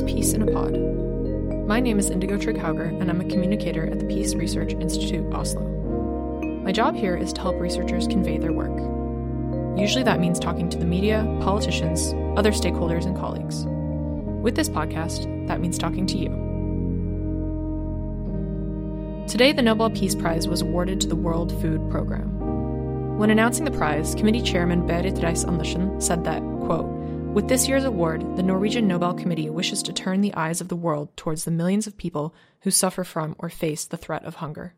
Peace in a Pod. My name is Indigo Trigg-Hauger, and I'm a communicator at the Peace Research Institute Oslo. My job here is to help researchers convey their work. Usually that means talking to the media, politicians, other stakeholders, and colleagues. With this podcast, that means talking to you. Today, the Nobel Peace Prize was awarded to the World Food Programme. When announcing the prize, committee chairman Berit Reiss-Andersen said that, with this year's award, the Norwegian Nobel Committee wishes to turn the eyes of the world towards the millions of people who suffer from or face the threat of hunger.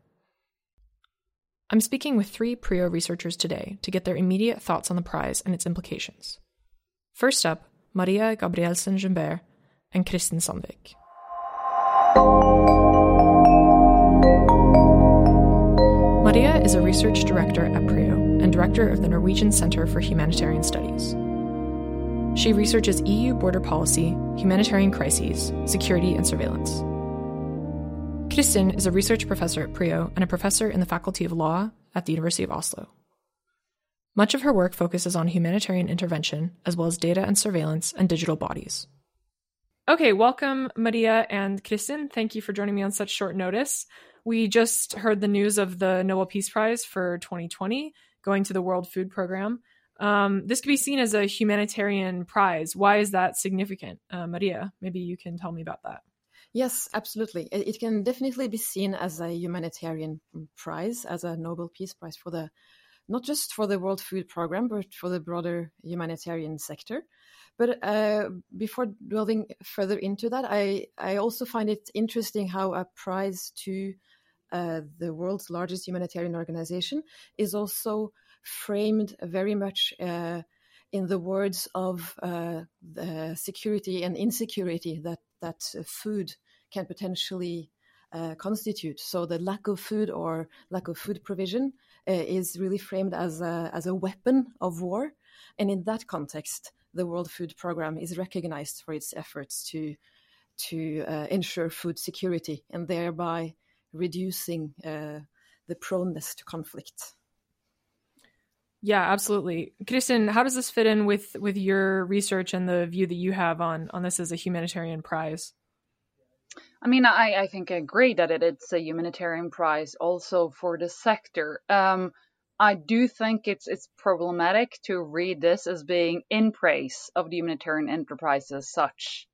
I'm speaking with three PRIO researchers today to get their immediate thoughts on the prize and its implications. First up, Maria Gabrielsen Jumbert and Kristin Sandvik. Maria is a research director at PRIO and director of the Norwegian Center for Humanitarian Studies. She researches EU border policy, humanitarian crises, security, and surveillance. Kristin is a research professor at PRIO and a professor in the Faculty of Law at the University of Oslo. Much of her work focuses on humanitarian intervention, as well as data and surveillance and digital bodies. Okay, welcome, Maria and Kristin. Thank you for joining me on such short notice. We just heard the news of the Nobel Peace Prize for 2020 going to the World Food Program. Um, this could be seen as a humanitarian prize. Why is that significant? Uh, Maria, maybe you can tell me about that. Yes, absolutely. It, can definitely be seen as a humanitarian prize, as a Nobel Peace Prize for the not just for the World Food Program, but for the broader humanitarian sector. But uh, before delving further into that, I, I also find it interesting how a prize to uh, the world's largest humanitarian organization is also framed very much uh, in the words of uh, the security and insecurity that that food can potentially uh, constitute. So the lack of food or lack of food provision uh, is really framed as a, as a weapon of war, and in that context, the World Food Programme is recognized for its efforts to to uh, ensure food security and thereby reducing uh, the proneness to conflict. Yeah, absolutely. Kristin, how does this fit in with with your research and the view that you have on on this as a humanitarian prize? I mean, I, I think I agree that it, it's a humanitarian prize also for the sector. Um, I do think it's it's problematic to read this as being in praise of the humanitarian enterprise as such.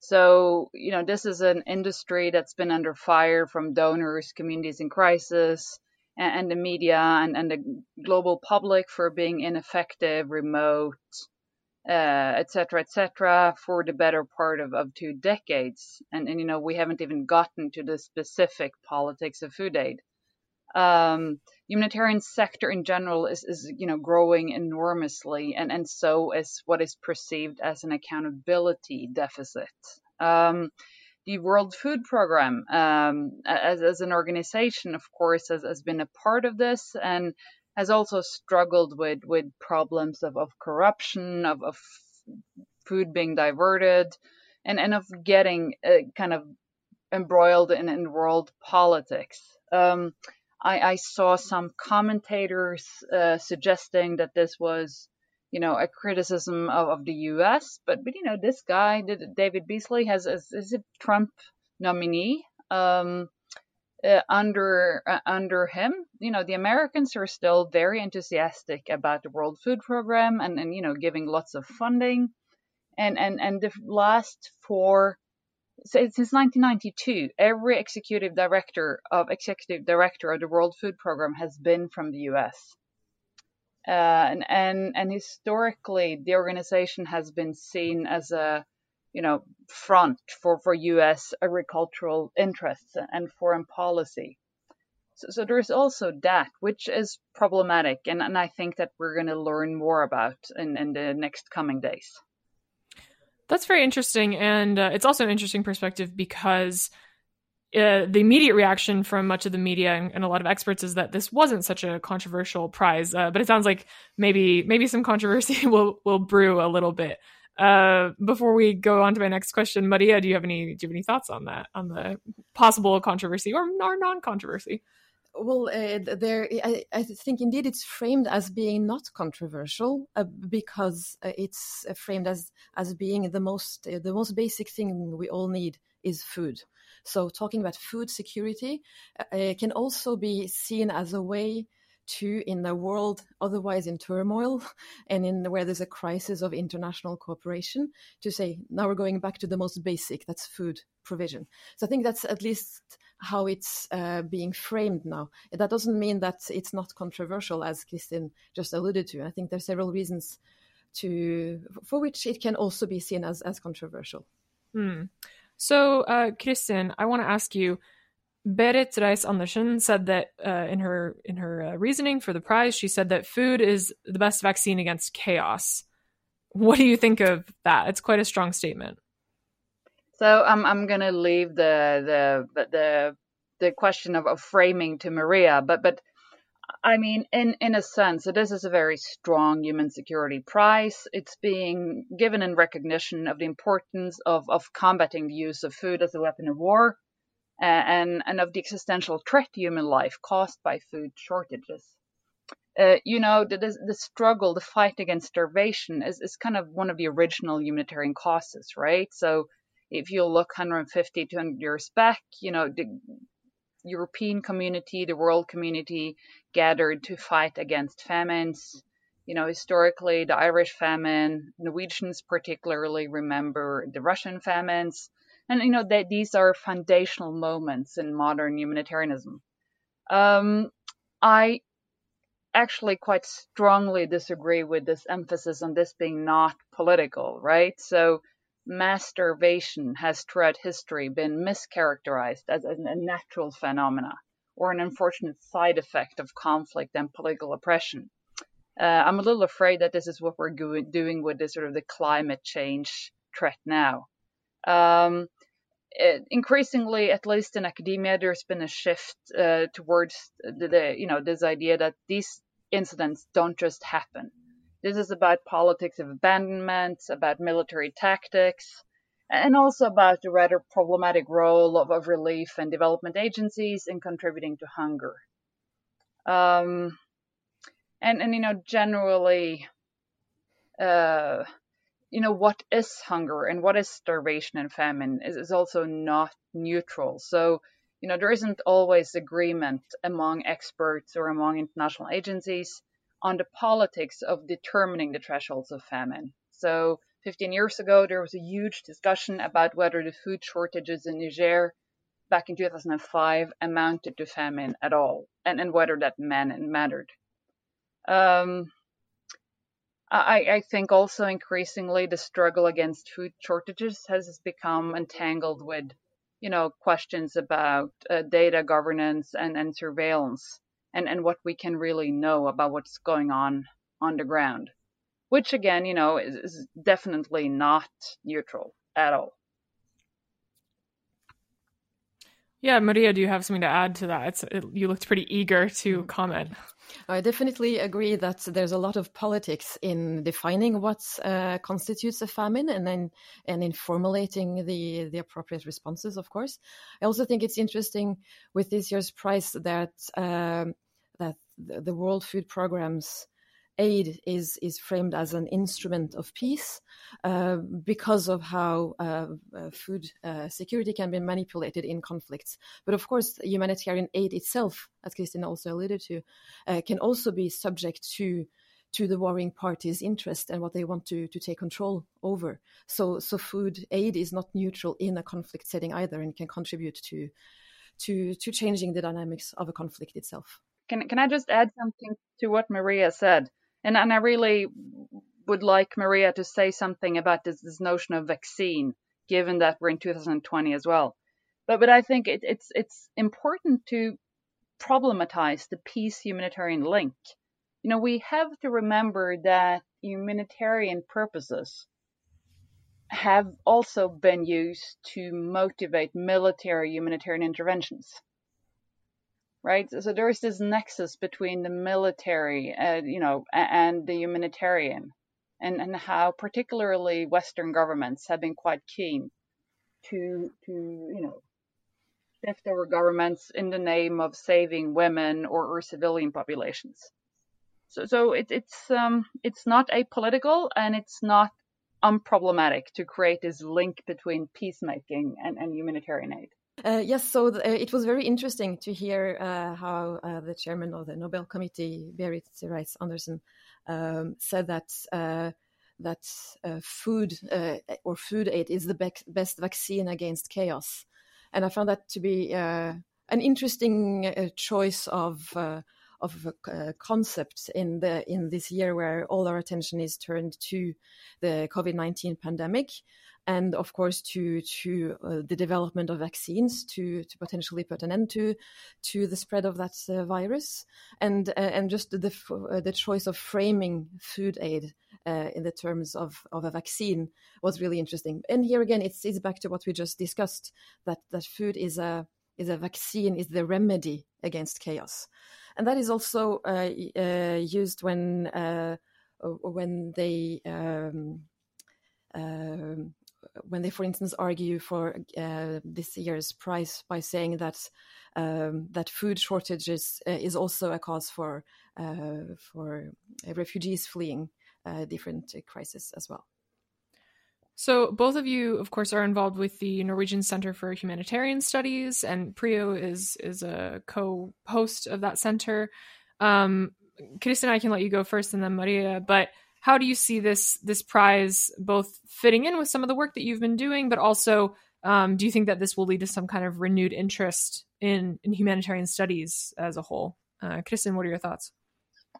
So, you know, this is an industry that's been under fire from donors, communities in crisis, and, the media and, and the global public for being ineffective, remote, uh, etc., et for the better part of, of two decades. And, and, you know, we haven't even gotten to the specific politics of food aid. Um, humanitarian sector in general is, is, you know, growing enormously, and, and so is what is perceived as an accountability deficit. Um, the World Food Program, um, as, as an organization, of course, has, has been a part of this and has also struggled with, with problems of, of corruption, of, of food being diverted, and, and of getting uh, kind of embroiled in, in world politics. Um, I, I, saw some commentators uh, suggesting that this was you know, a criticism of, of the U.S. But but you know, this guy, David Beasley, has is, is a Trump nominee. Um, uh, under uh, under him, you know, the Americans are still very enthusiastic about the World Food Program and and you know giving lots of funding, and and and the last four since 1992, every executive director of executive director of the World Food Program has been from the U.S. Uh, and, and and historically, the organization has been seen as a you know front for for U.S. agricultural interests and foreign policy. So, so there's also that, which is problematic, and, and I think that we're going to learn more about in, in the next coming days. That's very interesting, and uh, it's also an interesting perspective because uh, the immediate reaction from much of the media and, and, a lot of experts is that this wasn't such a controversial prize. Uh, but it sounds like maybe maybe some controversy will will brew a little bit. Uh, before we go on to my next question, Maria, do you have any do you have any thoughts on that on the possible controversy or, or non controversy? well, uh, there, I, I, think indeed it's framed as being not controversial uh, because it's framed as as being the most the most basic thing we all need is food. So talking about food security uh, can also be seen as a way to, in a world otherwise in turmoil and in where there's a crisis of international cooperation, to say now we're going back to the most basic, that's food provision. So I think that's at least how it's uh, being framed now. That doesn't mean that it's not controversial, as Kristin just alluded to. I think there's several reasons to for which it can also be seen as as controversial. Hmm. So, uh, I want to ask you. Berit Reiss Andersen said that uh, in her in her uh, reasoning for the prize, she said that food is the best vaccine against chaos. What do you think of that? It's quite a strong statement. So I'm I'm gonna leave the the the the question of, of framing to Maria, but but I mean, in in a sense, this is a very strong human security prize. It's being given in recognition of the importance of of combating the use of food as a weapon of war, and and of the existential threat to human life caused by food shortages. Uh, you know, the, the struggle, the fight against starvation is, is kind of one of the original humanitarian causes, right? So if you look 150, 200 years back, you know, the European community, the world community gathered to fight against famines. You know, historically, the Irish famine, Norwegians particularly remember the Russian famines. And, you know, that these are foundational moments in modern humanitarianism. Um, I actually quite strongly disagree with this emphasis on this being not political, right? So, mass starvation has throughout history been mischaracterized as a natural phenomena or an unfortunate side effect of conflict and political oppression. Uh, I'm a little afraid that this is what we're go- doing with this sort of the climate change threat now. Um, it, increasingly, at least in academia, there's been a shift uh, towards the, the, you know, this idea that these incidents don't just happen. This is about politics of abandonment, about military tactics, and also about the rather problematic role of, of relief and development agencies in contributing to hunger. Um, and, and, you know, generally, uh, you know, what is hunger and what is starvation and famine is, is also not neutral. So, you know, there isn't always agreement among experts or among international agencies on the politics of determining the thresholds of famine. So 15 years ago, there was a huge discussion about whether the food shortages in Niger back in 2005 amounted to famine at all, and, and whether that mattered. Um, I, I, think also increasingly the struggle against food shortages has become entangled with, you know, questions about uh, data governance and, and surveillance and, and what we can really know about what's going on on the ground, which again, you know, is, is definitely not neutral at all. Yeah, Maria, do you have something to add to that? It, you looked pretty eager to mm. comment. I definitely agree that there's a lot of politics in defining what uh, constitutes a famine and then and in formulating the the appropriate responses. Of course, I also think it's interesting with this year's prize that um, that the World Food Programme's aid is is framed as an instrument of peace uh, because of how uh, uh, food uh, security can be manipulated in conflicts. But of course, humanitarian aid itself, as Kristin also alluded to, uh, can also be subject to to the warring parties' interest and what they want to to take control over. So so food aid is not neutral in a conflict setting either, and can contribute to to to changing the dynamics of a conflict itself. Can can I just add something to what Maria said? And and I really would like Maria to say something about this, this notion of vaccine, given that we're in 2020 as well. But but I think it, it's it's important to problematize the peace humanitarian link. You know, we have to remember that humanitarian purposes have also been used to motivate military humanitarian interventions right? So there's this nexus between the military, uh, you know, and the humanitarian, and and how particularly Western governments have been quite keen to to you know shift over governments in the name of saving women or, or civilian populations. So, so it, it's um, it's not apolitical and it's not unproblematic to create this link between peacemaking and, and humanitarian aid. Uh, yes, so uh, it was very interesting to hear uh, how uh, the chairman of the Nobel Committee, Berit Reiss Andersen, um, said that uh, that food or food aid is the be- best vaccine against chaos, and I found that to be an interesting choice of of concepts in the in this year where all our attention is turned to the COVID nineteen pandemic, and of course to to uh, the development of vaccines to to potentially put an end to to the spread of that uh, virus, and uh, and just the uh, the choice of framing food aid. Uh, in the terms of, of a vaccine was really interesting, and here again, it's, it's back to what we just discussed that that food is a is a vaccine, is the remedy against chaos and that is also uh, uh, used when uh, when they um, um, when they, for instance, argue for uh, this year's prize by saying that um, that food shortages uh, is also a cause for uh, for refugees fleeing different crises as well. So, both of you, of course, are involved with the Norwegian Center for Humanitarian Studies, and PRIO is is a co-host of that center. Um, Kristin, I can let you go first, and then Maria. But how do you see this this prize both fitting in with some of the work that you've been doing, but also um, do you think that this will lead to some kind of renewed interest in in humanitarian studies as a whole? Uh, Kristin, what are your thoughts?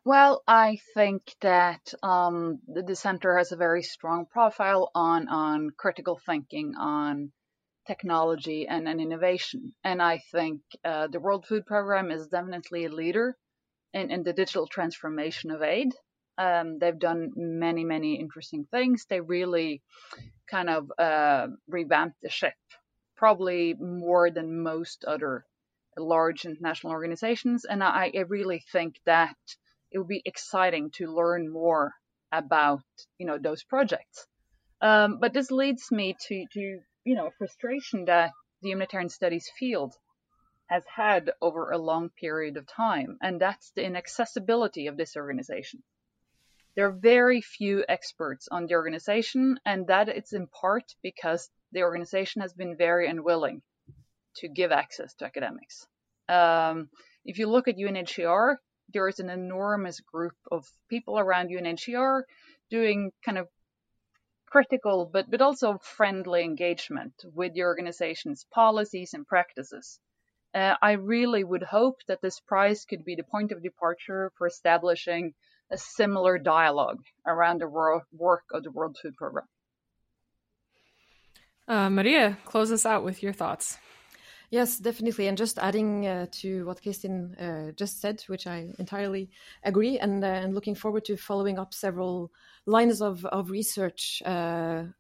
Well, I think that um, the, the center has a very strong profile on on critical thinking, on technology and, and innovation. And I think uh, the World Food Program is definitely a leader in, in the digital transformation of aid. Um, they've done many, many interesting things. They really kind of uh, revamped the ship, probably more than most other large international organizations. And I, I really think that it would be exciting to learn more about you know those projects. Um, but this leads me to to you know frustration that the humanitarian studies field has had over a long period of time, and that's the inaccessibility of this organization. There are very few experts on the organization, and that it's in part because the organization has been very unwilling to give access to academics. Um, if you look at UNHCR, there is an enormous group of people around UNHCR doing kind of critical but, but also friendly engagement with the organization's policies and practices. Uh, I really would hope that this prize could be the point of departure for establishing a similar dialogue around the work of the World Food Program. Uh, Maria, close us out with your thoughts. Yes, definitely. And just adding uh, to what Kristin uh, just said, which I entirely agree, and, uh, and looking forward to following up several lines of, of research uh,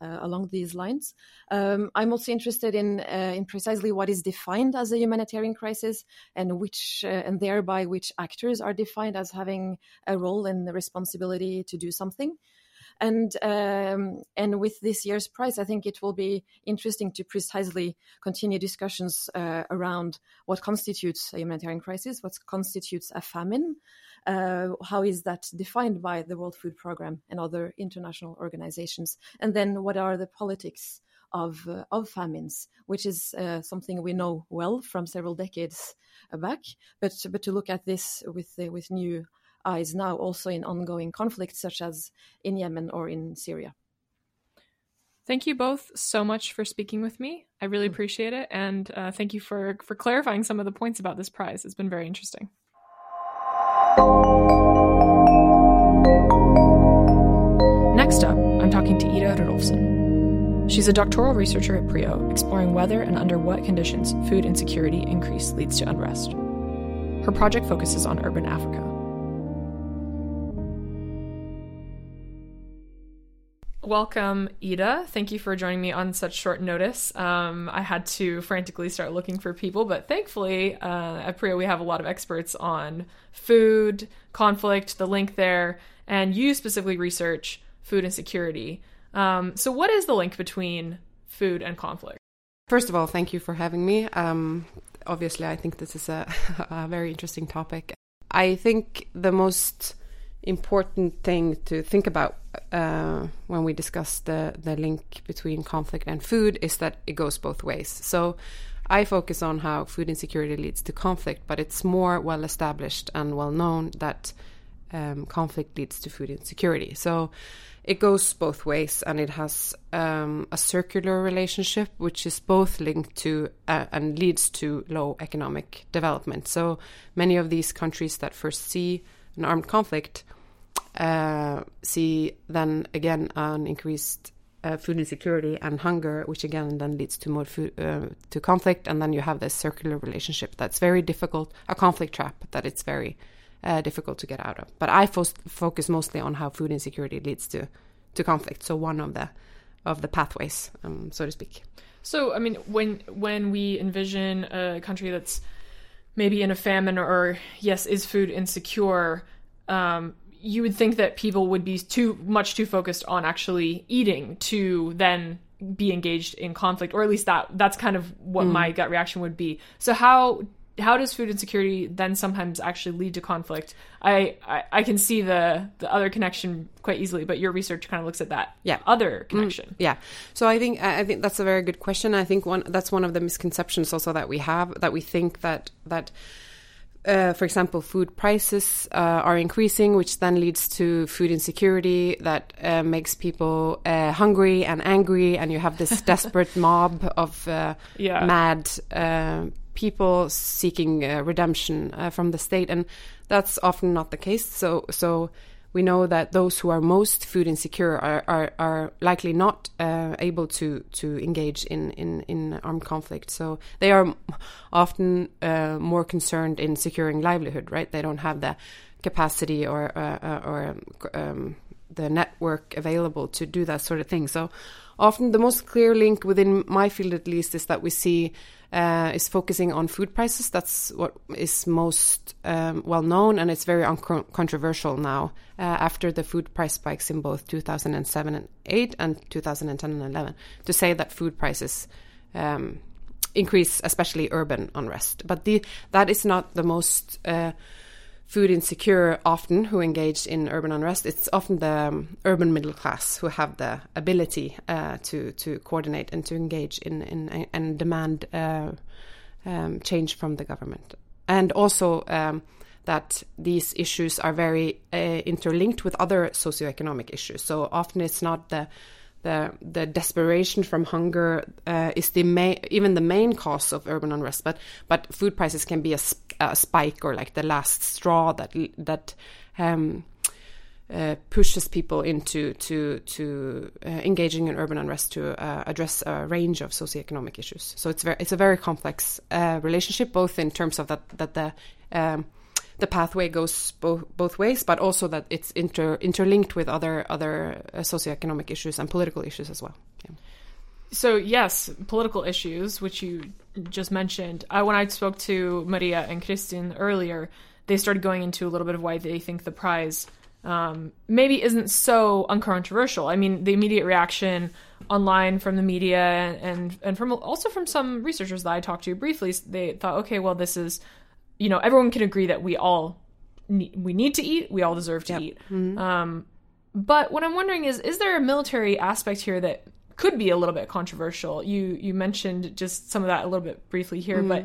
uh, along these lines. Um, I'm also interested in uh, in precisely what is defined as a humanitarian crisis, and which and thereby which actors are defined as having a role and the responsibility to do something. And um, and with this year's prize, I think it will be interesting to precisely continue discussions uh, around what constitutes a humanitarian crisis, what constitutes a famine, uh, how is that defined by the World Food Programme and other international organizations, and then what are the politics of uh, of famines, which is uh, something we know well from several decades back. But but to look at this with with new eyes now also in ongoing conflicts such as in Yemen or in Syria. Thank you both so much for speaking with me. I really mm. appreciate it, and uh, thank you for for clarifying some of the points about this prize. It's been very interesting. Next up, I'm talking to Ida Rudolfsen. She's a doctoral researcher at PRIO, exploring whether and under what conditions food insecurity increase leads to unrest. Her project focuses on urban Africa. Welcome, Ida. Thank you for joining me on such short notice. Um, I had to frantically start looking for people, but thankfully, uh, at PRIO, we have a lot of experts on food, conflict, the link there, and you specifically research food insecurity. Um, so, what is the link between food and conflict? First of all, thank you for having me. Um, obviously, I think this is a, a very interesting topic. I think the most important thing to think about uh, when we discuss the, the link between conflict and food is that it goes both ways. So I focus on how food insecurity leads to conflict, but it's more well established and well known that um, conflict leads to food insecurity. So it goes both ways and it has um, a circular relationship which is both linked to uh, and leads to low economic development so many of these countries that first see an armed conflict see then again an increased uh, food insecurity and hunger which again then leads to more food uh, to conflict and then you have this circular relationship that's very difficult a conflict trap that it's very uh, difficult to get out of. But I fo focus mostly on how food insecurity leads to to conflict. So one of the of the pathways, um, so to speak. So I mean, when when we envision a country that's maybe in a famine or yes is food insecure, um, you would think that people would be too much too focused on actually eating to then be engaged in conflict, or at least that that's kind of what mm. my gut reaction would be. So how how does food insecurity then sometimes actually lead to conflict? I, I, I can see the the other connection quite easily, but your research kind of looks at that yeah. other connection. Mm, yeah. So I think I think that's a very good question. I think one that's one of the misconceptions also that we have that we think that that uh, for example, food prices uh, are increasing, which then leads to food insecurity that uh, makes people uh, hungry and angry, and you have this desperate mob of uh, yeah. mad uh, people seeking redemption from the state, and that's often not the case. So, so we know that those who are most food insecure are, are, are likely not uh, able to, to engage in, in, in armed conflict. So they are often uh, more concerned in securing livelihood, right? They don't have the capacity or, uh, uh or um, the network available to do that sort of thing. So often the most clear link within my field, at least, is that we see uh, is focusing on food prices. That's what is most um, well known, and it's very uncontroversial now uh, after the food price spikes in both 2007 and 8 and 2010 and 11 to say that food prices um, increase, especially urban unrest. But the, that is not the most uh, food insecure often who engage in urban unrest. It's often the um, urban middle class who have the ability uh, to to coordinate and to engage in in and demand uh, um, change from the government, and also. Um, that these issues are very uh, interlinked with other socioeconomic issues. So often it's not the the the desperation from hunger uh, is the main even the main cause of urban unrest but but food prices can be a a spike or like the last straw that that um, uh, pushes people into to to uh, engaging in urban unrest to uh, address a range of socioeconomic issues. So it's very it's a very complex uh, relationship, both in terms of that that the um, the pathway goes both both ways, but also that it's inter interlinked with other other uh, socioeconomic issues and political issues as well. Yeah. So yes, political issues, which you just mentioned. Uh, when I spoke to Maria and Kristin earlier, they started going into a little bit of why they think the prize um, maybe isn't so uncontroversial. I mean, the immediate reaction online from the media and, and from also from some researchers that I talked to briefly, they thought, okay, well, this is, you know, everyone can agree that we all we need to eat, we all deserve to yep. eat. Mm-hmm. Um, but what I'm wondering is, is there a military aspect here that could be a little bit controversial. You you mentioned just some of that a little bit briefly here, mm. but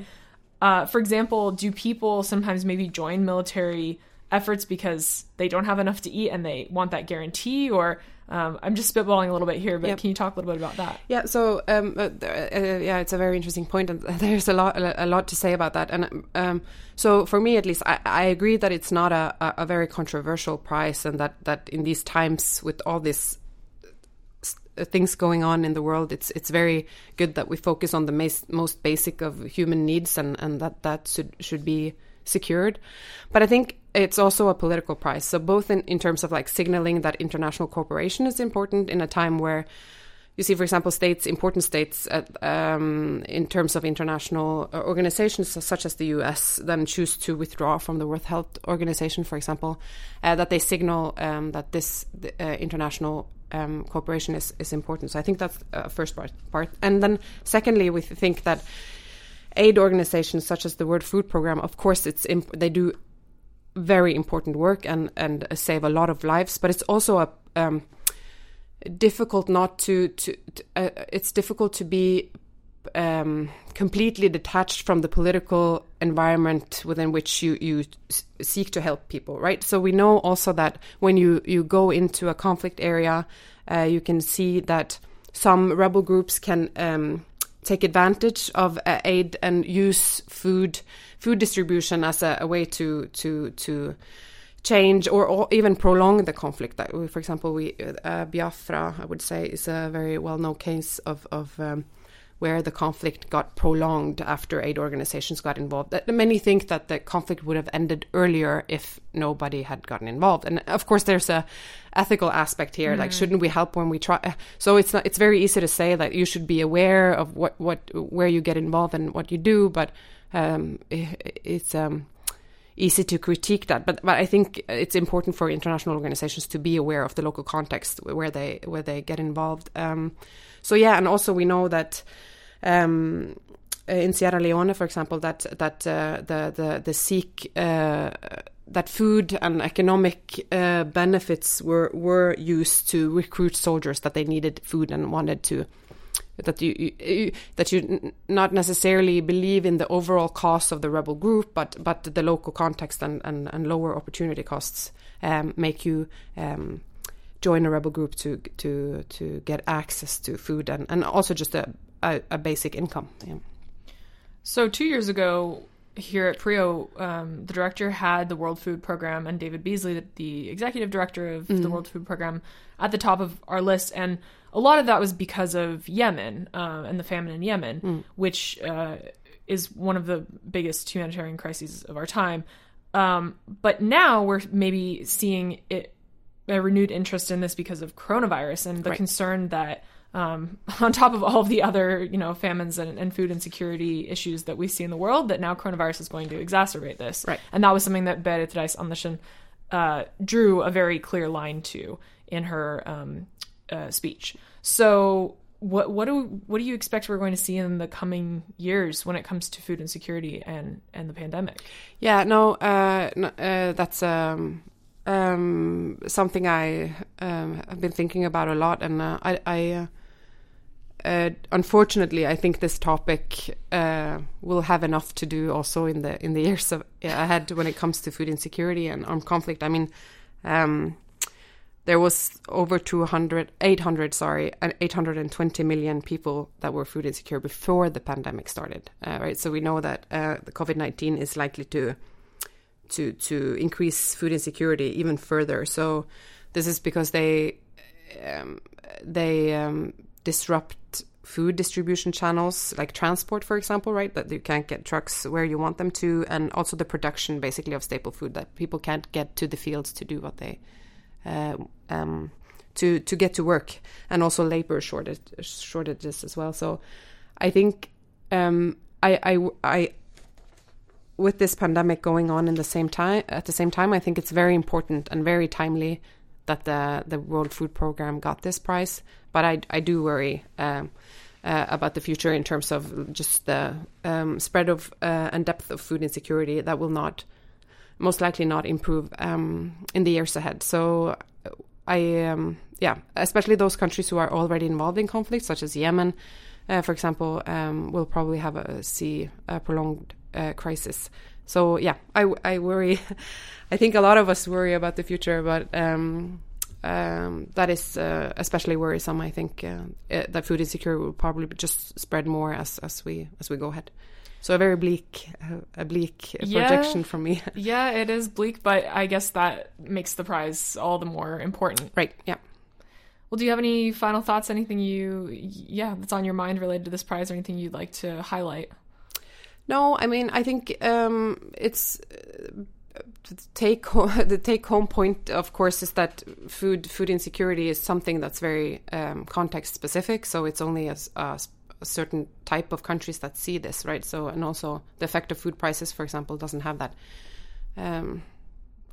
uh, for example, do people sometimes maybe join military efforts because they don't have enough to eat and they want that guarantee or um, I'm just spitballing a little bit here, but yep. can you talk a little bit about that? Yeah, so um, uh, uh, yeah, it's a very interesting point, and there's a lot a lot to say about that. And um, so for me, at least, I, I agree that it's not a, a, very controversial price, and that that in these times with all this things going on in the world, it's it's very good that we focus on the most, most basic of human needs and, and that that should should be secured. But I think it's also a political price. So both in, in terms of like signaling that international cooperation is important in a time where you see, for example, states, important states, at, um, in terms of international uh, organizations such as the U.S., then choose to withdraw from the World Health Organization, for example, uh, that they signal um, that this uh, international um, cooperation is, is important. So I think that's uh, first part, part. And then secondly, we think that aid organizations such as the World Food Program, of course, it's they do very important work and and save a lot of lives, but it's also a um, difficult not to to, to uh, it's difficult to be um, completely detached from the political environment within which you you seek to help people, right? So we know also that when you you go into a conflict area, uh, you can see that some rebel groups can um, take advantage of uh, aid and use food food distribution as a, a way to to to change or, or, even prolong the conflict. That, for example, we uh, Biafra, I would say, is a very well known case of of um, where the conflict got prolonged after aid organizations got involved. Many think that the conflict would have ended earlier if nobody had gotten involved. And of course, there's a ethical aspect here. Mm. Like, shouldn't we help when we try? So it's not. It's very easy to say that you should be aware of what what where you get involved and what you do, but um, it, it's um, easy to critique that. But but I think it's important for international organizations to be aware of the local context where they where they get involved. Um, so yeah, and also we know that um, in Sierra Leone, for example, that that uh, the the the Sikh uh, that food and economic uh, benefits were were used to recruit soldiers that they needed food and wanted to that you, you, that you not necessarily believe in the overall cost of the rebel group, but but the local context and, and, and lower opportunity costs um, make you um, join a rebel group to to to get access to food and, and also just a, a, a basic income. Yeah. So two years ago, here at PRIO, um, the director had the World Food Program and David Beasley, the executive director of mm. the World Food Program, at the top of our list. And a lot of that was because of Yemen uh, and the famine in Yemen, mm. which uh, is one of the biggest humanitarian crises of our time. Um, but now we're maybe seeing it a renewed interest in this because of coronavirus and the right. concern that um, on top of all of the other you know famines and, and, food insecurity issues that we see in the world that now coronavirus is going to exacerbate this right and that was something that Berit Reiss-Andersen uh, drew a very clear line to in her um, uh, speech. So what what do what do you expect we're going to see in the coming years when it comes to food insecurity and and the pandemic? Yeah no, uh, no uh, that's um um, something I um, have been thinking about a lot, and uh, I, I uh, uh, unfortunately, I think this topic uh, will have enough to do also in the in the years of, ahead when it comes to food insecurity and armed conflict. I mean, um, there was over 200, 800, sorry, 820 million people that were food insecure before the pandemic started. Uh, right, so we know that uh, the COVID nineteen is likely to to to increase food insecurity even further. So this is because they um, they um, disrupt food distribution channels like transport, for example, right? That you can't get trucks where you want them to, and also the production basically of staple food that people can't get to the fields to do what they um, to to get to work, and also labor shortage shortages as well. So I think um, I I I with this pandemic going on in the same time at the same time, I think it's very important and very timely that the the World Food Program got this prize. But I I do worry. Um, uh, about the future in terms of just the um, spread of uh, and depth of food insecurity that will not most likely not improve um, in the years ahead. So I um, yeah, especially those countries who are already involved in conflicts, such as Yemen, uh, for example, um, will probably have a see a prolonged uh, crisis. So yeah, I, I worry. I think a lot of us worry about the future, but um, um, that is uh, especially worrisome. I think uh, that food insecurity will probably just spread more as as we as we go ahead. So a very bleak, a bleak yeah, projection from me. yeah, it is bleak, but I guess that makes the prize all the more important. Right. Yeah. Well, do you have any final thoughts? Anything you, yeah, that's on your mind related to this prize, or anything you'd like to highlight? No, I mean, I think um, it's uh, take home, the take home point, of course, is that food food insecurity is something that's very um, context specific. So it's only a, a, a, certain type of countries that see this, right? So and also the effect of food prices, for example, doesn't have that um,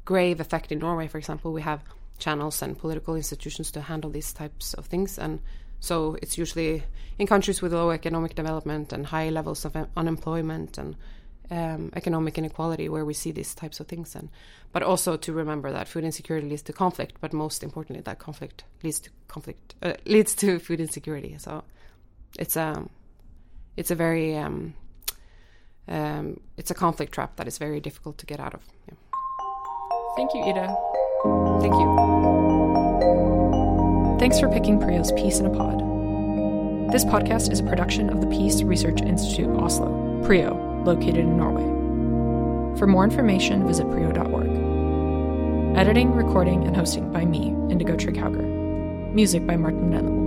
grave effect in Norway. For example, we have channels and political institutions to handle these types of things, and So it's usually in countries with low economic development and high levels of unemployment and um, economic inequality where we see these types of things. And but also to remember that food insecurity leads to conflict, but most importantly, that conflict leads to conflict uh, leads to food insecurity. So it's a it's a very um, um, it's a conflict trap that is very difficult to get out of. Yeah. Thank you, Ida. Thank you. Thanks for picking Prio's Peace in a Pod. This podcast is a production of the Peace Research Institute Oslo, PRIO, located in Norway. For more information, visit prio.org. Editing, recording, and hosting by me, Indigo Trigg-Hauger. Music by Martin Venable.